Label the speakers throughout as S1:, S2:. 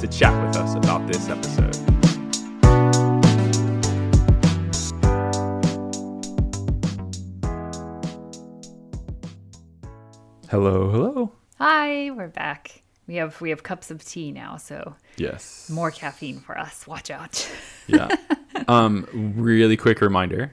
S1: to chat with us about this episode. Hello, hello.
S2: Hi, we're back. We have we have cups of tea now, so
S1: Yes.
S2: more caffeine for us. Watch out.
S1: yeah. Um, really quick reminder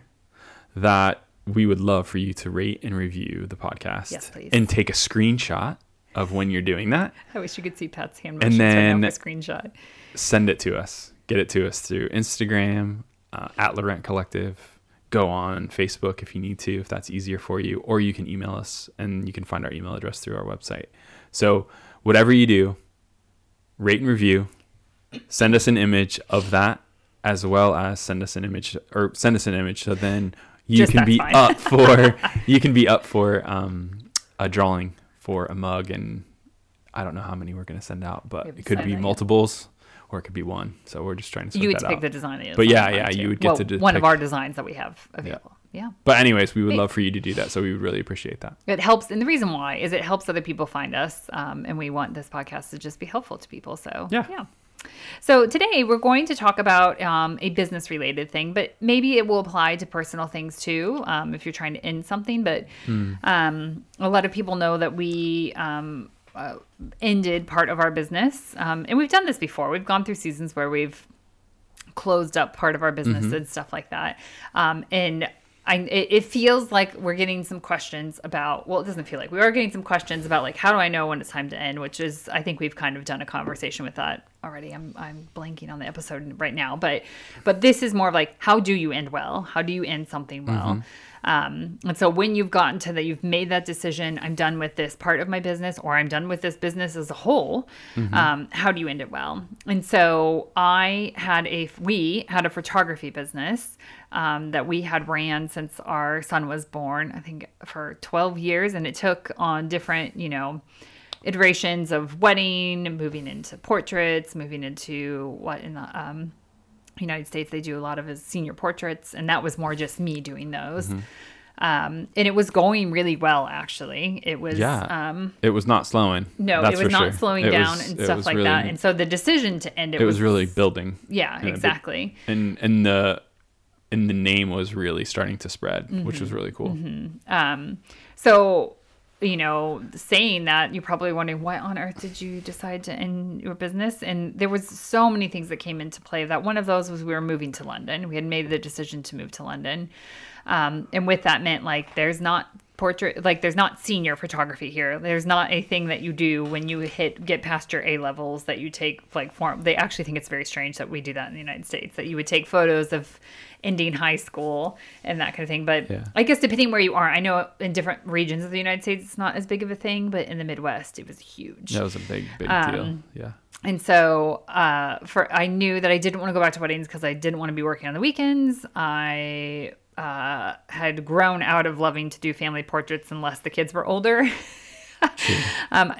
S1: that we would love for you to rate and review the podcast.
S2: Yes, please.
S1: And take a screenshot of when you're doing that.
S2: I wish you could see Pat's hand
S1: And
S2: motions right
S1: then-
S2: now for screenshot.
S1: Send it to us. Get it to us through Instagram, uh, at Laurent Collective. Go on Facebook if you need to, if that's easier for you, or you can email us and you can find our email address through our website. So, whatever you do, rate and review, send us an image of that as well as send us an image or send us an image so then you
S2: Just
S1: can be
S2: fine.
S1: up for you can be up for um, a drawing for a mug and I don't know how many we're going to send out but it could be
S2: yet.
S1: multiples or it could be one so we're just trying to sort
S2: You
S1: that
S2: pick
S1: out.
S2: the design.
S1: But yeah, yeah, you would get
S2: well,
S1: to just
S2: one of our designs that we have available. Yeah.
S1: but anyways we would love for you to do that so we would really appreciate that
S2: It helps, and the reason why is it helps other people find us, um, and we want this podcast to just be helpful to people. So
S1: Yeah.
S2: yeah. So today we're going to talk about um, a business-related thing, but maybe it will apply to personal things too, um, if you're trying to end something. But um, a lot of people know that we. Um, uh, ended part of our business, um, and we've done this before. We've gone through seasons where we've closed up part of our business and stuff like that. Um, and I, it, it feels like we're getting some questions about, well, it doesn't feel like we are getting some questions about like, how do I know when it's time to end? Which is, I think we've kind of done a conversation with that already. I'm, I'm blanking on the episode right now, but, but this is more of like, how do you end well? How do you end something well? Mm-hmm. Um, and so when you've gotten to that, you've made that decision, I'm done with this part of my business, or I'm done with this business as a whole. Um, how do you end it well? And so I had a, we had a photography business um, that we had ran since our son was born, I think for 12 years. And it took on different, you know, iterations of wedding, moving into portraits, moving into what in the, um, United States they do a lot of his senior portraits, and that was more just me doing those.
S1: Mm-hmm.
S2: Um, and it was going really well, actually. It was,
S1: yeah
S2: um,
S1: it was not slowing
S2: no, it was not
S1: sure.
S2: slowing
S1: It
S2: down
S1: was-
S2: and stuff like
S1: really-
S2: that. And so the decision to end it,
S1: it was really building
S2: yeah,
S1: big-
S2: exactly.
S1: and and the and the name was really starting to spread which
S2: Mm-hmm.
S1: was really cool
S2: Um, so, you know, saying that, you're probably wondering why on earth did you decide to end your business? And there was so many things that came into play. That one of those was we were moving to London. We had made the decision to move to London, um, and with that meant like there's not portrait like there's not senior photography here there's not a thing that you do when you hit get past your a levels that you take like form they actually think it's very strange that we do that in the united states that you would take photos of ending high school and that kind of thing but
S1: Yeah.
S2: I guess depending where you are, I know in different regions of the United States it's not as big of a thing, but in the Midwest it was huge.
S1: that was a big big
S2: Um,
S1: deal yeah
S2: And so uh, for I knew that I didn't want to go back to weddings because I didn't want to be working on the weekends. I uh, had grown out of loving to do family portraits unless the kids were older. um,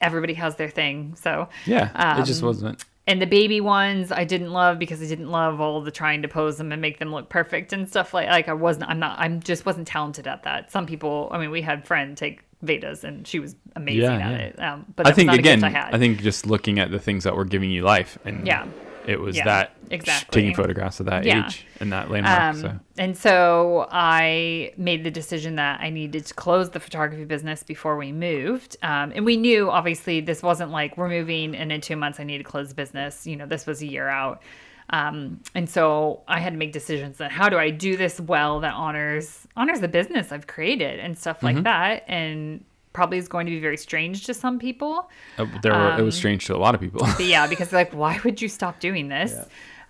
S2: everybody has their thing, so
S1: yeah it just
S2: um,
S1: wasn't
S2: and the baby ones I didn't love because I didn't love all the trying to pose them and make them look perfect and stuff like like I wasn't I'm not I'm just wasn't talented at that. Some people I mean we had friend take Vedas and she was amazing
S1: Yeah,
S2: at
S1: yeah.
S2: it. Um, but
S1: I think
S2: not
S1: again,
S2: I had.
S1: I think just looking at the things that were giving you life, and
S2: Yeah.
S1: It was
S2: Yeah,
S1: that
S2: exactly.
S1: taking photographs of that
S2: Yeah.
S1: age and that landmark.
S2: Um,
S1: so
S2: And so I made the decision that I needed to close the photography business before we moved. Um, and we knew, obviously, this wasn't like we're moving and in two months I need to close the business. You know, this was a year out. Um, and so I had to make decisions that how do I do this well that honors honors the business I've created and stuff
S1: Mm-hmm.
S2: like that. And probably is going to be very strange to some people.
S1: uh, there were,
S2: um,
S1: it was strange to a lot of people.
S2: Yeah, because they're like, why would you stop doing this?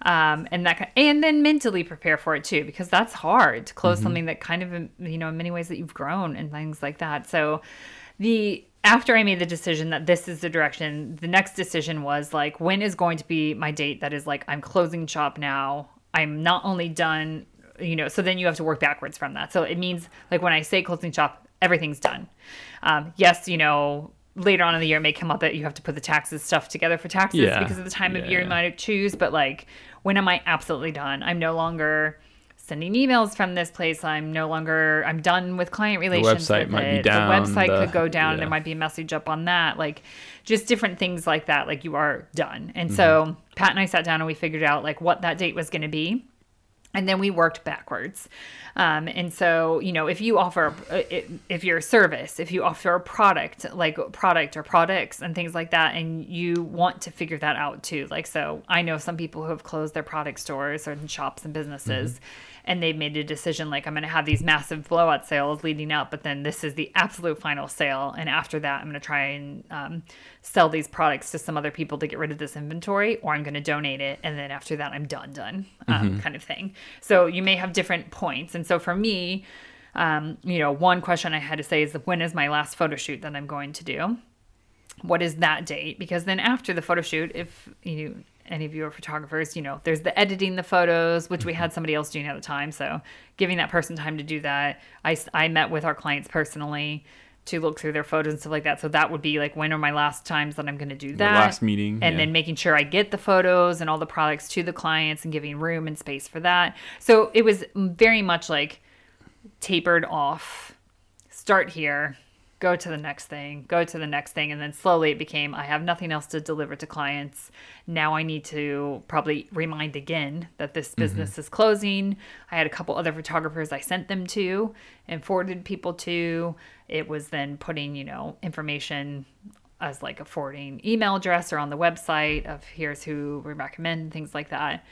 S2: Um, and that, ki- and then mentally prepare for it too, because that's hard to close something that kind of, you know, in many ways that you've grown and things like that. So, the after I made the decision that this is the direction, the next decision was like, when is going to be my date that is like, I'm closing shop now. I'm not only done, you know, so then you have to work backwards from that. So it means like when I say closing shop, everything's done. Um, yes, you know, later on in the year it may come up that you have to put the taxes stuff together for taxes
S1: Yeah.
S2: because of the time of year
S1: yeah.
S2: you might choose. But like, when am I absolutely done? I'm no longer sending emails from this place. I'm no longer. I'm done with client relations.
S1: The
S2: website
S1: might be down,
S2: The website
S1: the-
S2: could go down. and
S1: yeah.
S2: There might be a message up on that. Like, just different things like that. Like you are done. And
S1: Mm-hmm.
S2: so Pat and I sat down and we figured out like what that date was going to be and then we worked backwards. Um, and so you know if you offer if you're a service if you offer a product like product or products and things like that and you want to figure that out too. Like so i know some people who have closed their product stores or shops and businesses and they've made a decision like i'm going to have these massive blowout sales leading up but then this is the absolute final sale and after that i'm going to try and um, sell these products to some other people to get rid of this inventory or i'm going to donate it and then after that i'm done done um, kind of thing. So you may have different points and so for me um, you know one question i had to say is when is my last photo shoot that i'm going to do? What is that date? Because then after the photo shoot if you any of you are photographers you know there's the editing the photos which we had mm-hmm. somebody else doing at the time. So giving that person time to do that i, I met with our clients personally to look through their photos and stuff like that. So that would be like when are my last times that i'm going to do that?
S1: last meeting,
S2: and
S1: yeah.
S2: then making sure i get the photos and all the products to the clients and giving room and space for that. So it was very much like tapered off start here, go to the next thing, go to the next thing. And then slowly it became I have nothing else to deliver to clients. Now I need to probably remind again that this business is closing. I had a couple other photographers I sent them to and forwarded people to. It was then putting, you know, information as like a forwarding email address or on the website of here's who we recommend, things like that.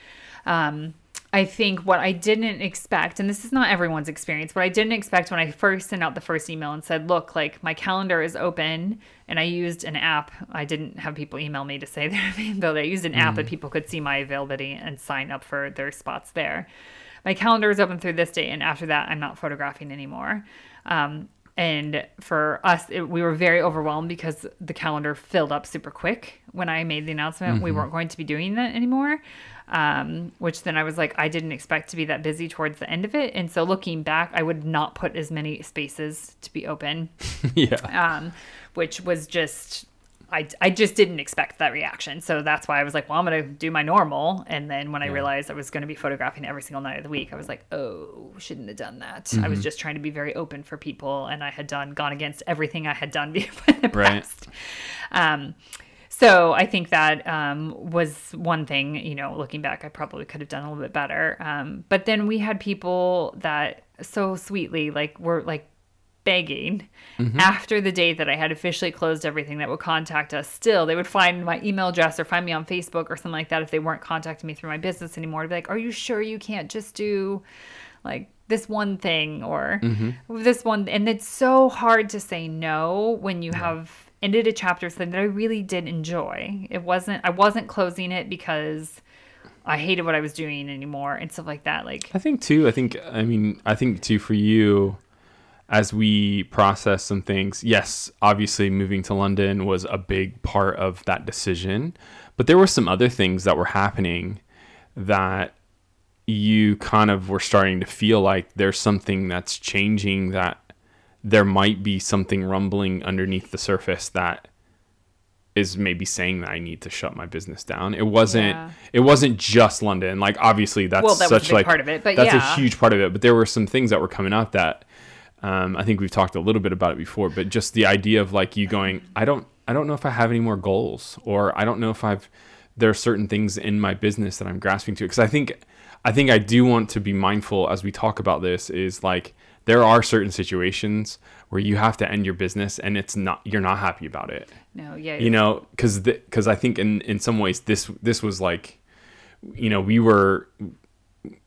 S2: Um, I think what I didn't expect, and this is not everyone's experience, what I didn't expect when I first sent out the first email and said, look, like my calendar is open, and I used an app. I didn't have people email me to say their availability. I used an app that people could see my availability and sign up for their spots there. My calendar is open through this date, and after that, I'm not photographing anymore. Um, and for us, it, we were very overwhelmed because the calendar filled up super quick when I made the announcement. We weren't going to be doing that anymore um, which then I was like, I didn't expect to be that busy towards the end of it. And so looking back, I would not put as many spaces to be open,
S1: yeah.
S2: um, which was just. I, I just didn't expect that reaction. So that's why I was like, well, I'm going to do my normal. And then when I realized I was going to be photographing every single night of the week, I was like, oh, shouldn't have done that. I was just trying to be very open for people. And I had done, gone against everything I had done before in the
S1: Right.
S2: past. Um, so I think that um, was one thing, you know, looking back, I probably could have done a little bit better. Um, but then we had people that so sweetly, like, were like begging after the date that I had officially closed everything that would contact us still. They would find my email address or find me on Facebook or something like that if they weren't contacting me through my business anymore to be like, are you sure you can't just do like this one thing or this one? And it's so hard to say no when you have ended a chapter something that I really did enjoy. It wasn't, I wasn't closing it because I hated what I was doing anymore and stuff like that. Like,
S1: I think too. I think. I mean. I think too for you, as we process some things. Yes, obviously moving to London was a big part of that decision, but there were some other things that were happening that you kind of were starting to feel like there's something that's changing. That there might be something rumbling underneath the surface that is maybe saying that I need to shut my business down. It wasn't
S2: Yeah.
S1: it wasn't just London. Like obviously that's
S2: Well, that
S1: such
S2: big
S1: like
S2: part of it, but
S1: that's
S2: yeah.
S1: a huge part of it. But there were some things that were coming up that um, I think we've talked a little bit about it before. But just the idea of like you going, I don't I don't know if I have any more goals, or I don't know if I've there are certain things in my business that I'm grasping to because I think I think I do want to be mindful as we talk about this is like there are certain situations where you have to end your business and it's not you're not happy about it.
S2: No, yeah.
S1: you know because because i think in in some ways this this was like you know we were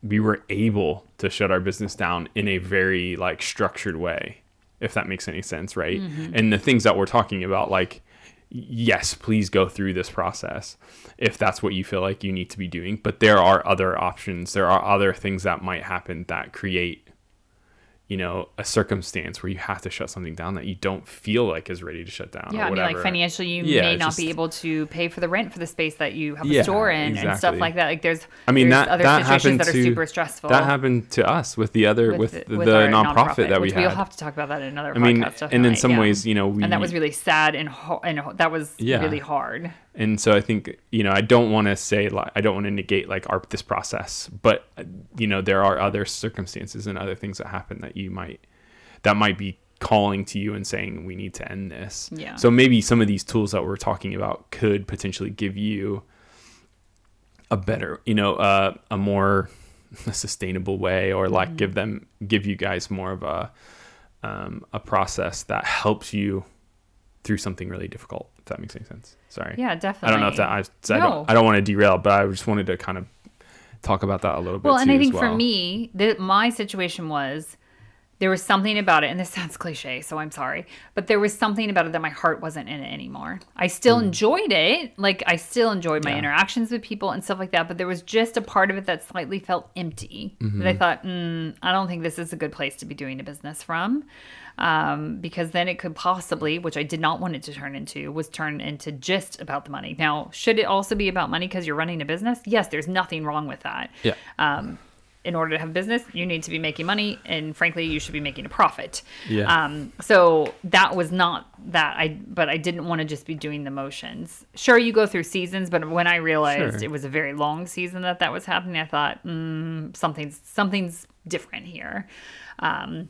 S1: we were able to shut our business down in a very like structured way if that makes any sense right? Mm-hmm. And the things that we're talking about like yes please go through this process if that's what you feel like you need to be doing but there are other options. There are other things that might happen that create you know a circumstance where you have to shut something down that you don't feel like is ready to shut down.
S2: Yeah,
S1: or
S2: I mean, like financially, you
S1: Yeah,
S2: may not
S1: just-
S2: be able to pay for the rent for the space that you have a
S1: Yeah,
S2: store in and stuff like that. Like, there's,
S1: I mean
S2: there's
S1: that
S2: other
S1: that
S2: situations that are
S1: to
S2: super stressful.
S1: That happened to us with the other with, the, the nonprofit, that we had.
S2: We'll have to talk about that in another
S1: I mean,
S2: podcast.
S1: and in some
S2: yeah.
S1: ways, you know, we
S2: and that was really sad and ho- and ho- that was really hard.
S1: And so I think you know I don't want to say like I don't want to negate like our this process, but you know there are other circumstances and other things that happen that you might that might be calling to you and saying we need to end this.
S2: Yeah.
S1: So maybe some of these tools that we're talking about could potentially give you a better, you know, uh, a more sustainable way, or like
S2: Mm-hmm.
S1: give them give you guys more of a um, a process that helps you through something really difficult. If that makes any sense. Sorry.
S2: Yeah, definitely.
S1: I don't know if that I, I
S2: No.
S1: don't I don't want to derail, but I just wanted to kind of talk about that a little bit.
S2: Well, and I think for me, the, my situation was there was something about it, and this sounds cliche, so I'm sorry, but there was something about it that my heart wasn't in it anymore. I still enjoyed it, like I still enjoyed my.
S1: Yeah.
S2: interactions with people and stuff like that, but there was just a part of it that slightly felt empty.
S1: Mm-hmm.
S2: That I thought, mm, I don't think this is a good place to be doing a business from. Um, because then it could possibly, which I did not want it to turn into, was turn into just about the money. Now, should it also be about money because you're running a business? Yes, there's nothing wrong with that
S1: Yeah.
S2: um, in order to have business, you need to be making money, and frankly, you should be making a profit.
S1: Yeah.
S2: Um, so that was not that I, but I didn't want to just be doing the motions. Sure, you go through seasons, but when I realized
S1: Sure.
S2: it was a very long season that that was happening, I thought mm, something's something's different here. Um,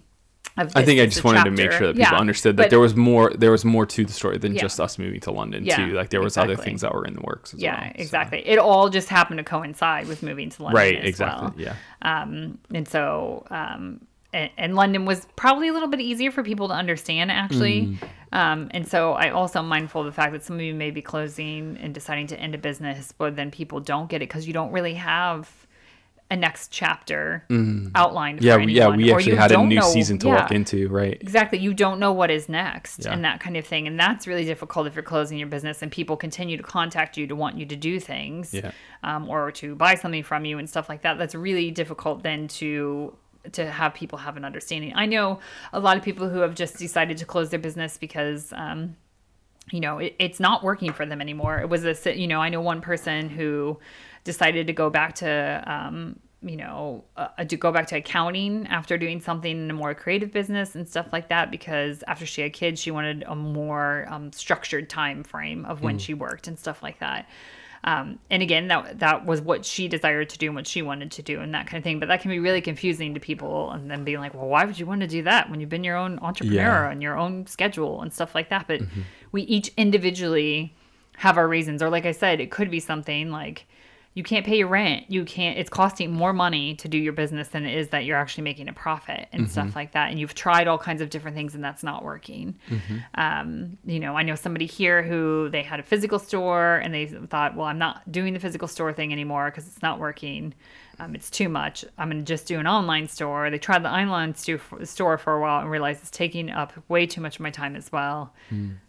S1: I think I just wanted to make sure that people
S2: Yeah,
S1: understood that
S2: but-
S1: there was more there was more to the story than
S2: Yeah.
S1: just us moving to London
S2: Yeah,
S1: too. Like there was other things that were in the works as
S2: Yeah,
S1: well. so-
S2: exactly. It all just happened to coincide with moving to London.
S1: Right, exactly.
S2: well.
S1: Yeah.
S2: Um, and so, um, and, and London was probably a little bit easier for people to understand, actually.
S1: Mm.
S2: Um, and so I also am mindful of the fact that some of you may be closing and deciding to end a business, but then people don't get it because you don't really have a next chapter outlined.
S1: Mm. Yeah,
S2: for
S1: we- yeah, we actually had a new
S2: know-
S1: season to walk
S2: yeah.
S1: into, right?
S2: Exactly. You don't know what is next
S1: Yeah.
S2: and that kind of thing. And that's really difficult if you're closing your business and people continue to contact you to want you to do things
S1: Yeah.
S2: um, or to buy something from you and stuff like that. That's really difficult then to to have people have an understanding. I know a lot of people who have just decided to close their business because um, you know it, it's not working for them anymore. It was a you know i know one person who decided to go back to um, you know uh, to go back to accounting after doing something in a more creative business and stuff like that because after she had kids she wanted a more um, structured time frame of when she worked and stuff like that. Um, and again that that was what she desired to do and what she wanted to do and that kind of thing. But that can be really confusing to people and then being like well why would you want to do that when you've been your own entrepreneur
S1: Yeah.
S2: and your own schedule and stuff like that? But we each individually have our reasons. Or like i said it could be something like you can't pay your rent. You can't it's costing more money to do your business than it is that you're actually making a profit and stuff like that. And you've tried all kinds of different things and that's not working. Um, you know i know somebody here who they had a physical store and they thought well i'm not doing the physical store thing anymore because it's not working. Um, it's too much. I'm going to just do an online store. They tried the online stu- store for a while and realized it's taking up way too much of my time as well.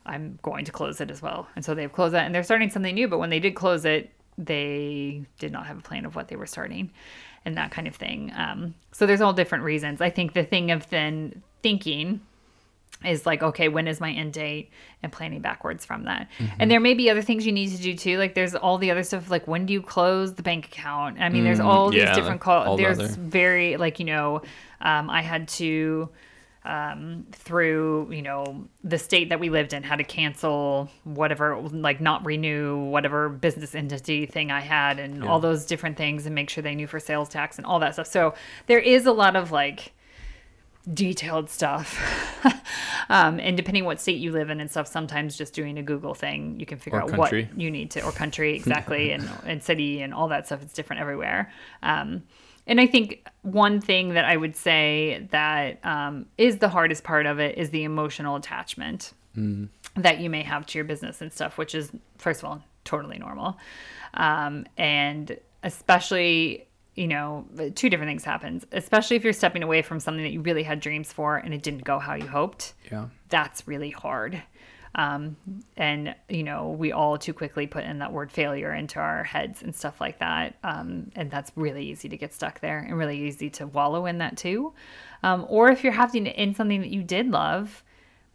S2: I'm going to close it as well. And so they've closed that and they're starting something new but when they did close it they did not have a plan of what they were starting and that kind of thing. Um, so there's all different reasons. I think the thing of then thinking is like okay when is my end date? And planning backwards from that.
S1: Mm-hmm.
S2: and there may be other things you need to do too. Like there's all the other stuff like when do you close the bank account? I mean there's all
S1: yeah,
S2: these different
S1: calls.
S2: call
S1: the
S2: there's very like you know um, i had to um, through you know the state that we lived in had to cancel whatever like not renew whatever business entity thing i had and all those different things and make sure they knew for sales tax and all that stuff so there is a lot of like detailed stuff. um, and depending what state you live in and stuff, sometimes just doing a Google thing, you can figure
S1: Or
S2: out
S1: country.
S2: what you need to, or country exactly, and, and city and all that stuff. It's different everywhere. Um, and I think one thing that I would say that um, is the hardest part of it is the emotional attachment that you may have to your business and stuff, which is, first of all, totally normal. Um, and especially, you know, two different things happens, especially if you're stepping away from something that you really had dreams for and it didn't go how you hoped
S1: Yeah.
S2: that's really hard. Um, and you know, we all too quickly put in that word failure into our heads and stuff like that. Um, and that's really easy to get stuck there and really easy to wallow in that too. Um, or if you're having to end something that you did love,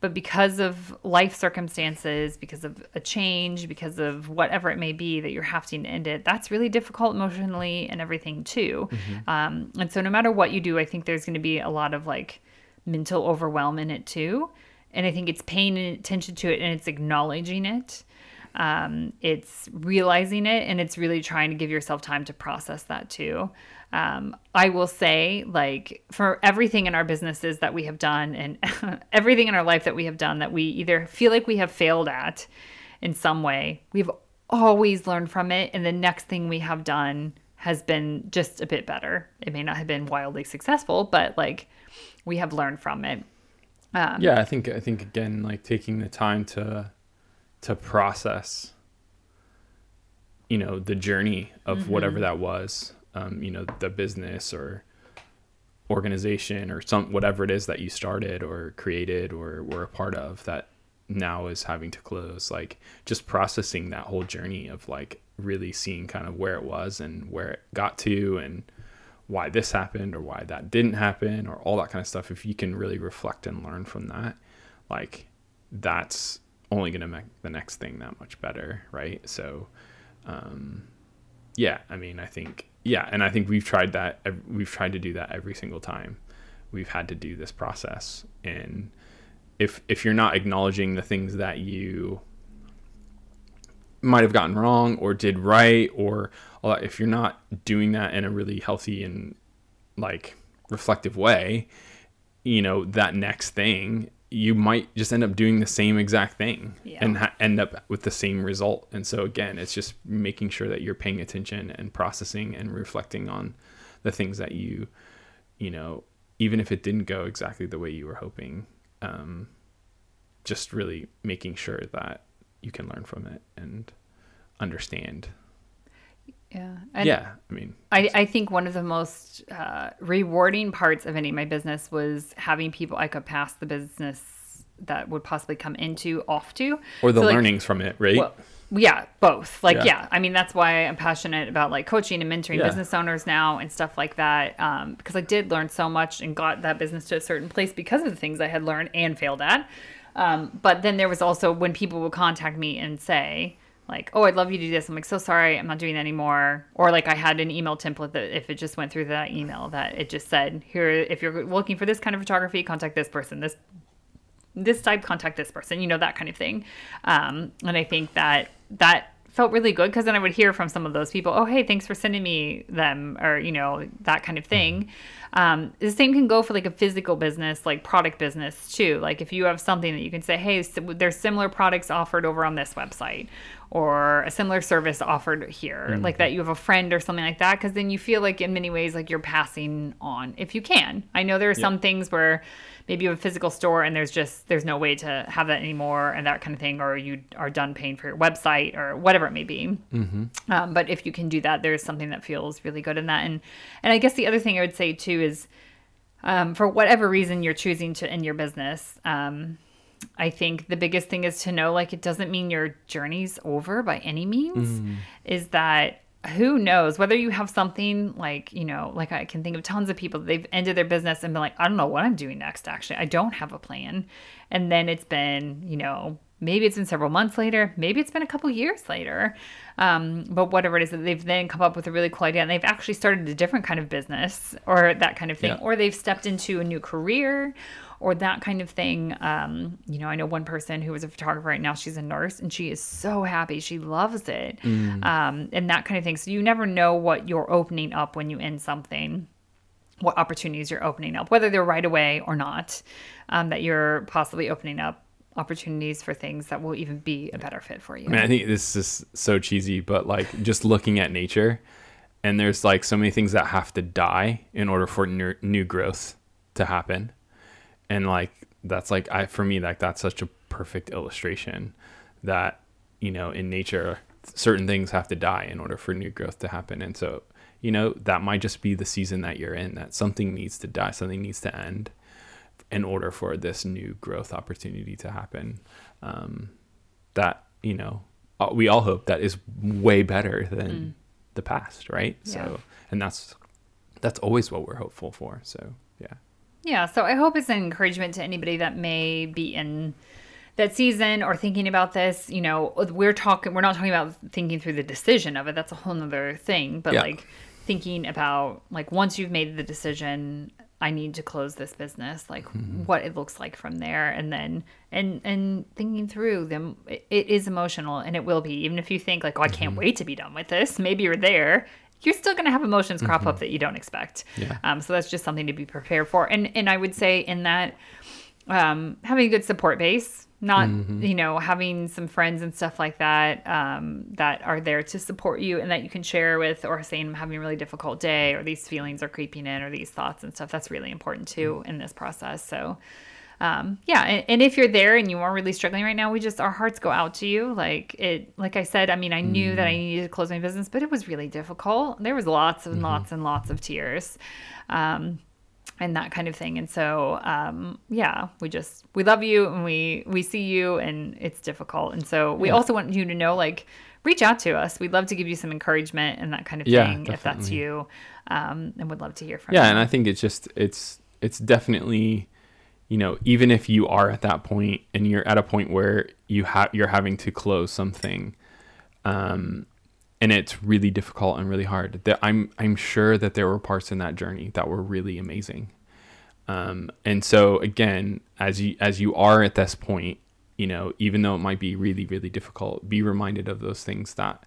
S2: but because of life circumstances, because of a change, because of whatever it may be that you're having to end it, that's really difficult emotionally and everything too. Mm-hmm. Um, and so, no matter what you do, I think there's going to be a lot of like mental overwhelm in it too. And I think it's paying attention to it and it's acknowledging it. Um, it's realizing it and it's really trying to give yourself time to process that too um, I will say, like, for everything in our businesses that we have done and everything in our life that we have done that we either feel like we have failed at in some way, we've always learned from it. And the next thing we have done has been just a bit better. It may not have been wildly successful, but like, we have learned from it.
S1: Um, yeah, I think I think again, like taking the time to to process, you know, the journey of mm-hmm. whatever that was, um, you know the business or organization or some whatever it is that you started or created or were a part of that now is having to close like just processing that whole journey of like really seeing kind of where it was and where it got to and why this happened or why that didn't happen or all that kind of stuff if you can really reflect and learn from that like that's only going to make the next thing that much better right so um yeah i mean i think yeah, and I think we've tried that. We've tried to do that every single time we've had to do this process. And if if you're not acknowledging the things that you might have gotten wrong or did right, or if you're not doing that in a really healthy and like reflective way, you know that next thing you might just end up doing the same exact thing yeah. and ha- end up with the same result. And so again, it's just making sure that you're paying attention and processing and reflecting on the things that you, you know, even if it didn't go exactly the way you were hoping, um, just really making sure that you can learn from it and understand.
S2: Yeah.
S1: And yeah. I mean,
S2: I, I think one of the most uh, rewarding parts of any of my business was having people I could pass the business that would possibly come into off to.
S1: Or the so, learnings like, from it, right? Well,
S2: yeah, both. Like, yeah. yeah. I mean, that's why I'm passionate about like coaching and mentoring yeah. business owners now and stuff like that. Um, because I did learn so much and got that business to a certain place because of the things I had learned and failed at. Um, but then there was also when people would contact me and say, like, oh, I'd love you to do this. I'm like, so sorry, I'm not doing that anymore. Or like I had an email template that if it just went through that email that it just said, here, if you're looking for this kind of photography, contact this person. This this type, contact this person. You know that kind of thing. Um, and I think that that felt really good because then I would hear from some of those people, oh, hey, thanks for sending me them, or, you know, that kind of thing. Um, the same can go for like a physical business, like product business too. Like if you have something that you can say, hey, so there's similar products offered over on this website, or a similar service offered here mm-hmm. like that you have a friend or something like that because then you feel like in many ways like you're passing on if you can i know there are some things where maybe you have a physical store and there's just there's no way to have that anymore and that kind of thing or you are done paying for your website or whatever it may be mm-hmm. um, but if you can do that there's something that feels really good in that and and i guess the other thing i would say too is um, for whatever reason you're choosing to end your business um, I think the biggest thing is to know like it doesn't mean your journey's over by any means. Mm. Is that who knows whether you have something like, you know, like I can think of tons of people they've ended their business and been like, I don't know what I'm doing next actually. I don't have a plan. And then it's been, you know, maybe it's been several months later, maybe it's been a couple years later. Um, but whatever it is, that they've then come up with a really cool idea and they've actually started a different kind of business or that kind of thing, yeah. or they've stepped into a new career or that kind of thing. Um, you know, I know one person who was a photographer right now, she's a nurse and she is so happy. She loves it. Mm. Um, and that kind of thing. So you never know what you're opening up when you end something what opportunities you're opening up, whether they're right away or not, um, that you're possibly opening up opportunities for things that will even be a better fit for you.
S1: I mean, I think this is so cheesy, but like just looking at nature, and there's like so many things that have to die in order for new, new growth to happen. And like that's like I for me like that's such a perfect illustration that you know in nature certain things have to die in order for new growth to happen. And so you know that might just be the season that you're in that something needs to die something needs to end in order for this new growth opportunity to happen. Um, that you know, uh, we all hope that is way better than mm. the past, right? Yeah. So, and that's that's always what we're hopeful for. So, yeah.
S2: Yeah. So I hope it's an encouragement to anybody that may be in that season or thinking about this, you know, we're talking, we're not talking about thinking through the decision of it. That's a whole nother thing. But yeah. like thinking about, like, once you've made the decision, I need to close this business, like mm-hmm. what it looks like from there. And then, and, and thinking through them, it, it is emotional and it will be. Even if you think, like, oh, I can't mm-hmm. wait to be done with this, maybe you're there you're still going to have emotions crop mm-hmm. up that you don't expect. Yeah. Um, so that's just something to be prepared for. And and I would say in that um, having a good support base not mm-hmm. you know having some friends and stuff like that um, that are there to support you and that you can share with or saying i'm having a really difficult day or these feelings are creeping in or these thoughts and stuff that's really important too mm-hmm. in this process so um, yeah and, and, if you're there and you are really struggling right now we just our hearts go out to you like it like i said i mean i knew mm-hmm. that i mm-hmm. needed to close my business but it was really difficult there was lots and mm-hmm. lots and lots of tears um, and that kind of thing. And so, um, yeah, we just we love you and we we see you, and it's difficult. And so, we yeah. also want you to know, like, reach out to us. We'd love to give you some encouragement and that kind of yeah, thing definitely. if that's you, um, and would love to hear from
S1: yeah,
S2: you.
S1: Yeah, and I think it's just it's it's definitely you know even if you are at that point and you're at a point where you have you're having to close something um and it's really difficult and really hard. That I'm I'm sure that there were parts in that journey that were really amazing. Um, and so again, as you as you are at this point, you know, even though it might be really really difficult, be reminded of those things that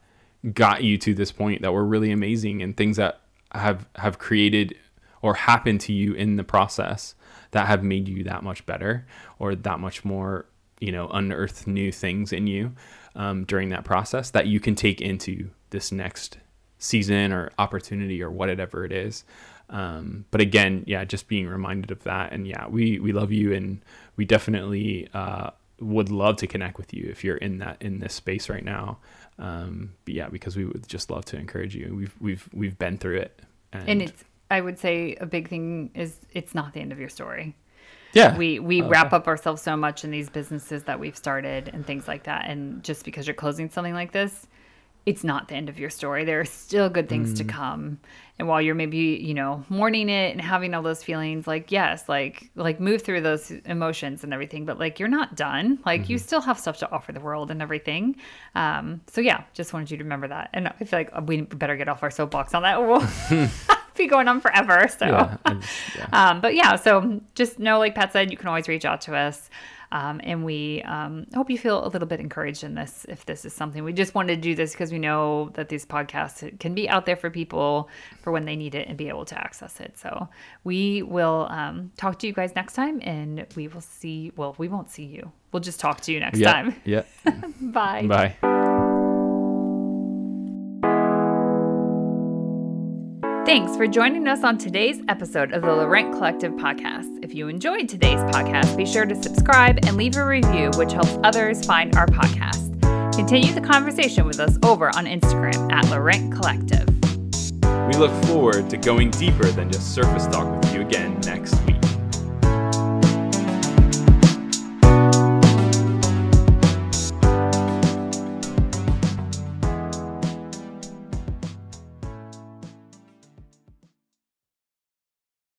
S1: got you to this point that were really amazing and things that have have created or happened to you in the process that have made you that much better or that much more you know unearthed new things in you um, during that process that you can take into this next season or opportunity or whatever it is. Um, but again, yeah, just being reminded of that. And yeah, we, we love you and we definitely uh, would love to connect with you if you're in that in this space right now. Um, but yeah, because we would just love to encourage you. We've we've we've been through it.
S2: And, and it's I would say a big thing is it's not the end of your story.
S1: Yeah.
S2: We we okay. wrap up ourselves so much in these businesses that we've started and things like that. And just because you're closing something like this, it's not the end of your story. There are still good things mm. to come. And while you're maybe, you know, mourning it and having all those feelings, like, yes, like, like move through those emotions and everything, but like, you're not done. Like, mm-hmm. you still have stuff to offer the world and everything. Um, so yeah, just wanted you to remember that. And I feel like we better get off our soapbox on that. Or we'll be going on forever. So, yeah, yeah. Um, but yeah, so just know, like Pat said, you can always reach out to us. Um, and we um, hope you feel a little bit encouraged in this if this is something. We just wanted to do this because we know that these podcasts can be out there for people for when they need it and be able to access it. So we will um, talk to you guys next time and we will see. Well, we won't see you. We'll just talk to you next
S1: yeah,
S2: time.
S1: Yeah.
S2: Bye.
S1: Bye.
S2: Thanks for joining us on today's episode of the Laurent Collective podcast. If you enjoyed today's podcast, be sure to subscribe and leave a review, which helps others find our podcast. Continue the conversation with us over on Instagram at Laurent Collective.
S1: We look forward to going deeper than just surface talk with you again next week.